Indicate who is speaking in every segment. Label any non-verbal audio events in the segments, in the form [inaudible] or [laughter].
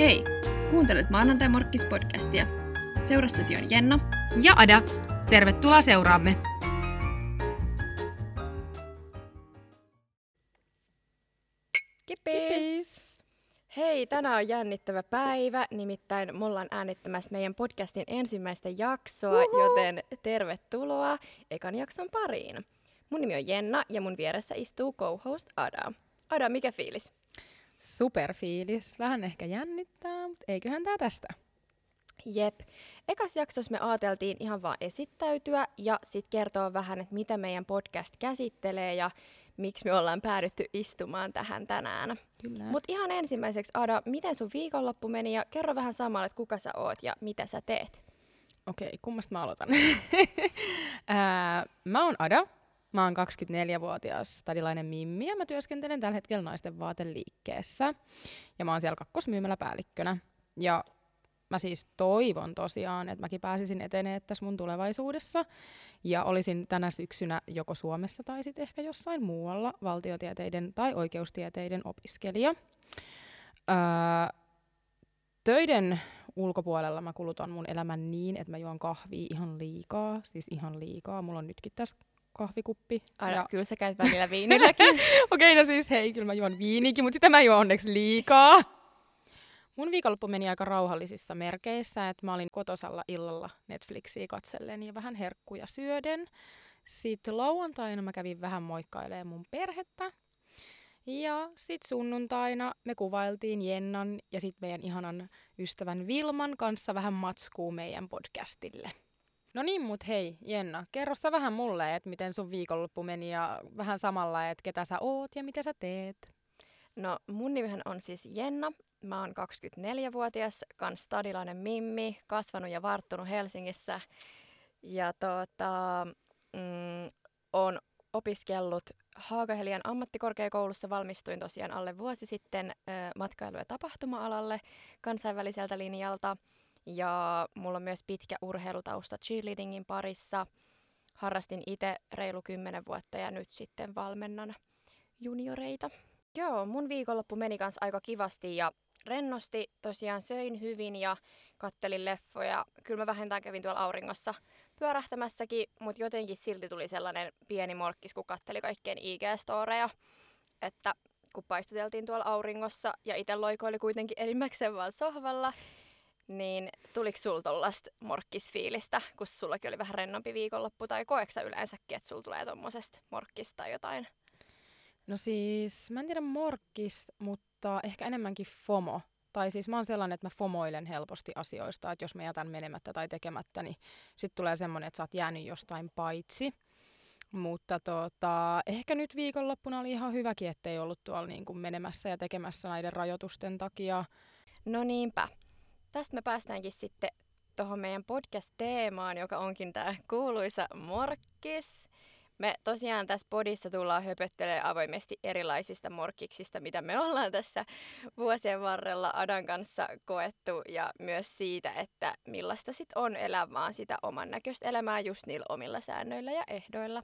Speaker 1: Hei! Kuuntelet Maanantai Morkkis-podcastia. Seurassasi on Jenna
Speaker 2: ja Ada. Tervetuloa seuraamme.
Speaker 3: Kipis! Hei, tänään on jännittävä päivä, nimittäin me ollaan äänittämässä meidän podcastin ensimmäistä jaksoa, Uhu. joten tervetuloa ekan jakson pariin. Mun nimi on Jenna ja mun vieressä istuu co-host Ada. Ada, mikä fiilis?
Speaker 2: Superfiilis. Vähän ehkä jännittää, mutta eiköhän tää tästä.
Speaker 3: Jep. Ekas jaksossa me ajateltiin ihan vaan esittäytyä ja sitten kertoa vähän, että mitä meidän podcast käsittelee ja miksi me ollaan päädytty istumaan tähän tänään. Mutta ihan ensimmäiseksi, Ada, miten sun viikonloppu meni ja kerro vähän samalla, että kuka sä oot ja mitä sä teet.
Speaker 2: Okei, okay, kummasta mä aloitan? [laughs] mä oon Ada, Mä oon 24-vuotias stadilainen Mimmi ja mä työskentelen tällä hetkellä naisten vaateliikkeessä. Ja mä oon siellä kakkosmyymäläpäällikkönä. Ja mä siis toivon tosiaan, että mäkin pääsisin etenee tässä mun tulevaisuudessa. Ja olisin tänä syksynä joko Suomessa tai sitten ehkä jossain muualla valtiotieteiden tai oikeustieteiden opiskelija. Öö, töiden ulkopuolella mä kulutan mun elämän niin, että mä juon kahvia ihan liikaa, siis ihan liikaa. Mulla on nytkin tässä kahvikuppi.
Speaker 3: Aina, ja... kyllä sä käyt välillä viinilläkin. [laughs]
Speaker 2: Okei, okay, no siis hei, kyllä mä juon viinikin, mutta sitä mä juon onneksi liikaa. Mun viikonloppu meni aika rauhallisissa merkeissä, että mä olin kotosalla illalla Netflixiä katsellen ja vähän herkkuja syöden. Sitten lauantaina mä kävin vähän moikkailemaan mun perhettä. Ja sitten sunnuntaina me kuvailtiin Jennan ja sitten meidän ihanan ystävän Vilman kanssa vähän matskuu meidän podcastille. No niin, mut hei Jenna, kerro sä vähän mulle, että miten sun viikonloppu meni ja vähän samalla, että ketä sä oot ja mitä sä teet.
Speaker 3: No mun nimihän on siis Jenna. Mä oon 24-vuotias, kans stadilainen Mimmi, kasvanut ja varttunut Helsingissä. Ja tota, mm, on opiskellut Haagahelian ammattikorkeakoulussa, valmistuin tosiaan alle vuosi sitten ö, matkailu- ja tapahtuma-alalle kansainväliseltä linjalta – ja mulla on myös pitkä urheilutausta cheerleadingin parissa. Harrastin itse reilu kymmenen vuotta ja nyt sitten valmennan junioreita. Joo, mun viikonloppu meni kans aika kivasti ja rennosti. Tosiaan söin hyvin ja kattelin leffoja. Kyllä mä vähintään kävin tuolla auringossa pyörähtämässäkin, mutta jotenkin silti tuli sellainen pieni morkkis, kun katteli kaikkien IG-storeja. Että kun paistateltiin tuolla auringossa ja itse loikoili kuitenkin enimmäkseen vaan sohvalla, niin tuliko sulla tollaista morkkisfiilistä, kun sullakin oli vähän rennompi viikonloppu, tai koeksa yleensäkin, että sulla tulee tommosesta morkkista tai jotain?
Speaker 2: No siis, mä en tiedä morkkis, mutta ehkä enemmänkin FOMO. Tai siis mä oon sellainen, että mä fomoilen helposti asioista, että jos mä jätän menemättä tai tekemättä, niin sitten tulee semmoinen, että sä oot jäänyt jostain paitsi. Mutta tota, ehkä nyt viikonloppuna oli ihan hyväkin, ettei ollut tuolla niin kuin menemässä ja tekemässä näiden rajoitusten takia.
Speaker 3: No niinpä tästä me päästäänkin sitten tuohon meidän podcast-teemaan, joka onkin tämä kuuluisa morkkis. Me tosiaan tässä podissa tullaan höpöttelemään avoimesti erilaisista morkkiksista, mitä me ollaan tässä vuosien varrella Adan kanssa koettu, ja myös siitä, että millaista sit on elää vaan sitä oman näköistä elämää just niillä omilla säännöillä ja ehdoilla.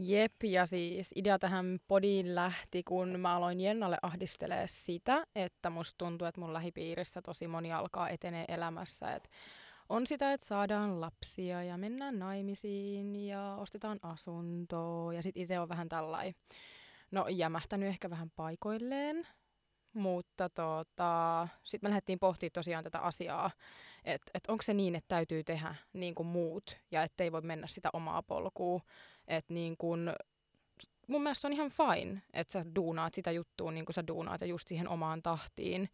Speaker 2: Jep, ja siis idea tähän podiin lähti, kun mä aloin Jennalle ahdistelee sitä, että musta tuntuu, että mun lähipiirissä tosi moni alkaa etenee elämässä. Et on sitä, että saadaan lapsia ja mennään naimisiin ja ostetaan asuntoa ja sit itse on vähän tällainen, no jämähtänyt ehkä vähän paikoilleen. Mutta tota, sitten me lähdettiin pohtimaan tosiaan tätä asiaa, että et onko se niin, että täytyy tehdä niin kuin muut ja ettei voi mennä sitä omaa polkua. Että niin kun, mun mielestä se on ihan fine, että sä duunaat sitä juttua niin kuin sä duunaat ja just siihen omaan tahtiin.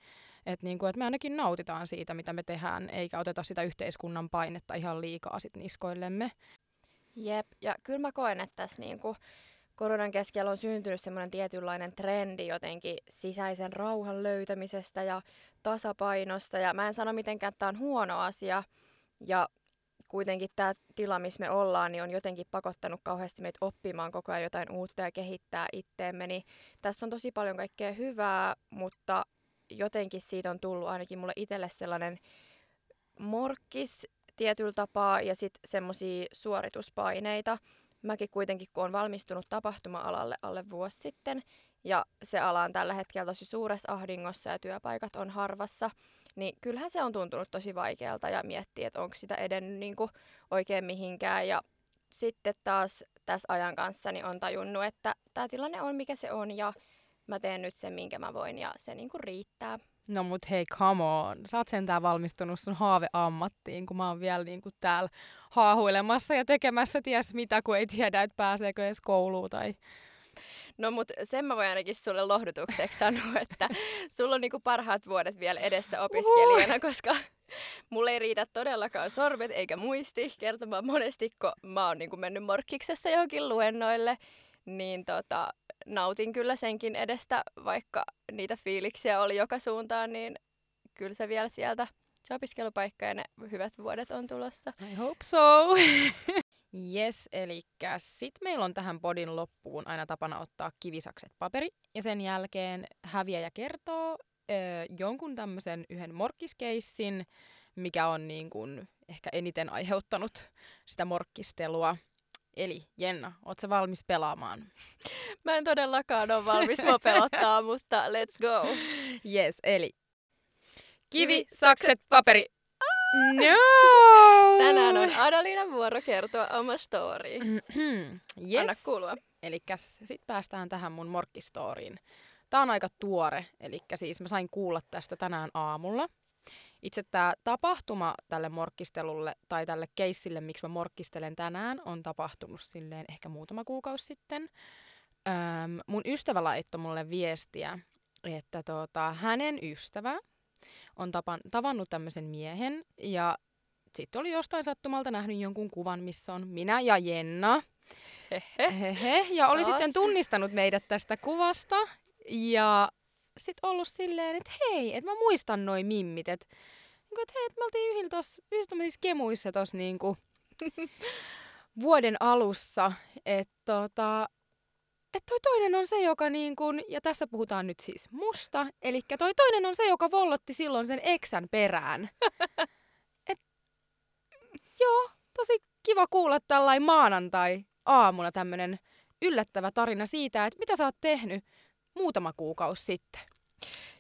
Speaker 2: Että niin et me ainakin nautitaan siitä, mitä me tehdään, eikä oteta sitä yhteiskunnan painetta ihan liikaa sit niskoillemme.
Speaker 3: Jep, ja kyllä mä koen, että tässä niinku koronan keskellä on syntynyt semmoinen tietynlainen trendi jotenkin sisäisen rauhan löytämisestä ja tasapainosta. Ja mä en sano mitenkään, että tämä on huono asia. Ja kuitenkin tämä tila, missä me ollaan, niin on jotenkin pakottanut kauheasti meitä oppimaan koko ajan jotain uutta ja kehittää itteemme. Niin tässä on tosi paljon kaikkea hyvää, mutta jotenkin siitä on tullut ainakin mulle itselle sellainen morkkis tietyllä tapaa ja sitten semmoisia suorituspaineita. Mäkin kuitenkin, kun on valmistunut tapahtuma-alalle alle vuosi sitten, ja se ala on tällä hetkellä tosi suuressa ahdingossa ja työpaikat on harvassa, niin kyllähän se on tuntunut tosi vaikealta ja miettiä, että onko sitä edennyt niin kuin oikein mihinkään. Ja sitten taas tässä ajan kanssa niin on tajunnut, että tämä tilanne on mikä se on ja mä teen nyt sen, minkä mä voin ja se niin kuin riittää.
Speaker 2: No mut hei, come on. Sä oot sentään valmistunut sun haaveammattiin, kun mä oon vielä niinku täällä haahuilemassa ja tekemässä ties mitä, kun ei tiedä, että pääseekö edes kouluun tai...
Speaker 3: No mut sen mä voin ainakin sulle lohdutukseksi sanoa, että sulla on niinku parhaat vuodet vielä edessä opiskelijana, koska mulle ei riitä todellakaan sormet eikä muisti kertomaan monesti, kun mä oon niinku mennyt morkkiksessa johonkin luennoille, niin tota, nautin kyllä senkin edestä, vaikka niitä fiiliksiä oli joka suuntaan, niin kyllä se vielä sieltä se opiskelupaikka ja ne hyvät vuodet on tulossa.
Speaker 2: I hope so. [laughs] yes, eli sitten meillä on tähän podin loppuun aina tapana ottaa kivisakset paperi ja sen jälkeen häviäjä kertoo ö, jonkun tämmöisen yhden morkkiskeissin, mikä on niin kuin ehkä eniten aiheuttanut sitä morkkistelua. Eli Jenna, ootko valmis pelaamaan?
Speaker 3: Mä en todellakaan ole valmis mua pelottaa, [laughs] mutta let's go.
Speaker 2: Yes, eli kivi, sakset, paperi. No!
Speaker 3: Tänään on Adaliina vuoro kertoa oma story.
Speaker 2: yes.
Speaker 3: Anna kuulua.
Speaker 2: Eli sitten päästään tähän mun morkkistoriin. Tää on aika tuore, eli siis mä sain kuulla tästä tänään aamulla. Itse tämä tapahtuma tälle morkkistelulle tai tälle keissille, miksi mä morkkistelen tänään, on tapahtunut silleen ehkä muutama kuukausi sitten. Öm, mun ystävä laittoi mulle viestiä, että tota, hänen ystävä on tapan, tavannut tämmöisen miehen ja sitten oli jostain sattumalta nähnyt jonkun kuvan, missä on minä ja Jenna.
Speaker 3: Hehe.
Speaker 2: Hehe. Ja oli
Speaker 3: Taas.
Speaker 2: sitten tunnistanut meidät tästä kuvasta ja sitten ollut silleen, että hei, että mä muistan noin mimmit, että niinku, et hei, et me oltiin yhdellä tos, yhdessä kemuissa tos niinku [laughs] vuoden alussa, että tota, et toi toinen on se, joka niin kun, ja tässä puhutaan nyt siis musta, eli toi toinen on se, joka vollotti silloin sen eksän perään. [laughs] Et, joo, tosi kiva kuulla tällainen maanantai aamuna tämmönen yllättävä tarina siitä, että mitä sä oot tehnyt muutama kuukausi sitten.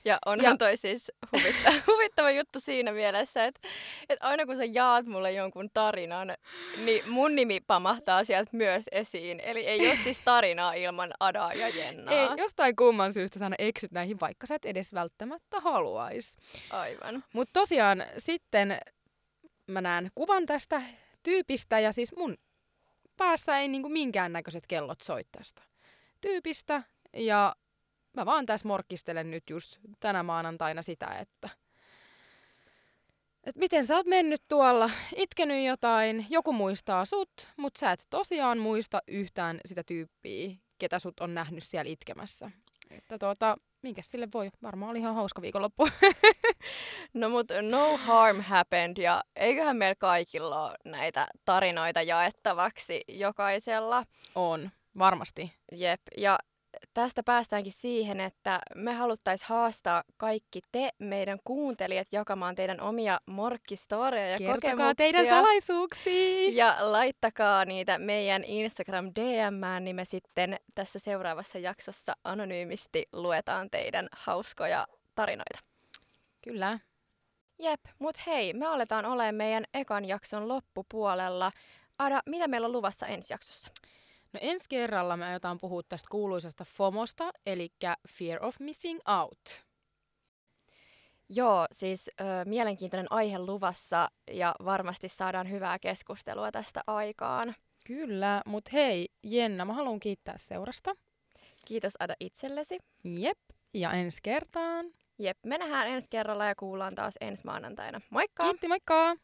Speaker 3: Ja onhan ja... toi siis huvittava, [laughs] huvittava juttu siinä mielessä, että, että aina kun sä jaat mulle jonkun tarinan, niin mun nimi pamahtaa sieltä myös esiin. Eli ei ole siis tarinaa ilman Adaa ja Jennaa.
Speaker 2: Ei, jostain kumman syystä sä eksyt näihin, vaikka sä et edes välttämättä haluais.
Speaker 3: Aivan.
Speaker 2: Mutta tosiaan sitten mä näen kuvan tästä tyypistä ja siis mun päässä ei niinku minkäännäköiset kellot soi tästä tyypistä. Ja mä vaan tässä morkkistelen nyt just tänä maanantaina sitä, että et miten sä oot mennyt tuolla, itkenyt jotain, joku muistaa sut, mutta sä et tosiaan muista yhtään sitä tyyppiä, ketä sut on nähnyt siellä itkemässä. Että tuota, minkä sille voi? Varmaan oli ihan hauska viikonloppu. [laughs]
Speaker 3: No mut no harm happened ja eiköhän meillä kaikilla ole näitä tarinoita jaettavaksi jokaisella.
Speaker 2: on, varmasti.
Speaker 3: Jep, ja tästä päästäänkin siihen, että me haluttaisiin haastaa kaikki te, meidän kuuntelijat, jakamaan teidän omia morkkistoreja ja
Speaker 2: Kertokaa
Speaker 3: kokemuksia.
Speaker 2: teidän salaisuuksia!
Speaker 3: Ja laittakaa niitä meidän Instagram DMään, niin me sitten tässä seuraavassa jaksossa anonyymisti luetaan teidän hauskoja tarinoita.
Speaker 2: Kyllä.
Speaker 3: Jep, mut hei, me aletaan olemaan meidän ekan jakson loppupuolella. Ada, mitä meillä on luvassa ensi jaksossa?
Speaker 2: No ensi kerralla me aiotaan puhua tästä kuuluisasta FOMOsta, eli Fear of Missing Out.
Speaker 3: Joo, siis ö, mielenkiintoinen aihe luvassa ja varmasti saadaan hyvää keskustelua tästä aikaan.
Speaker 2: Kyllä, mutta hei Jenna, mä haluan kiittää seurasta.
Speaker 3: Kiitos Ada itsellesi.
Speaker 2: Jep, ja ensi kertaan.
Speaker 3: Jep, me nähdään ensi kerralla ja kuullaan taas ensi maanantaina. Moikka!
Speaker 2: Kiitti, moikka!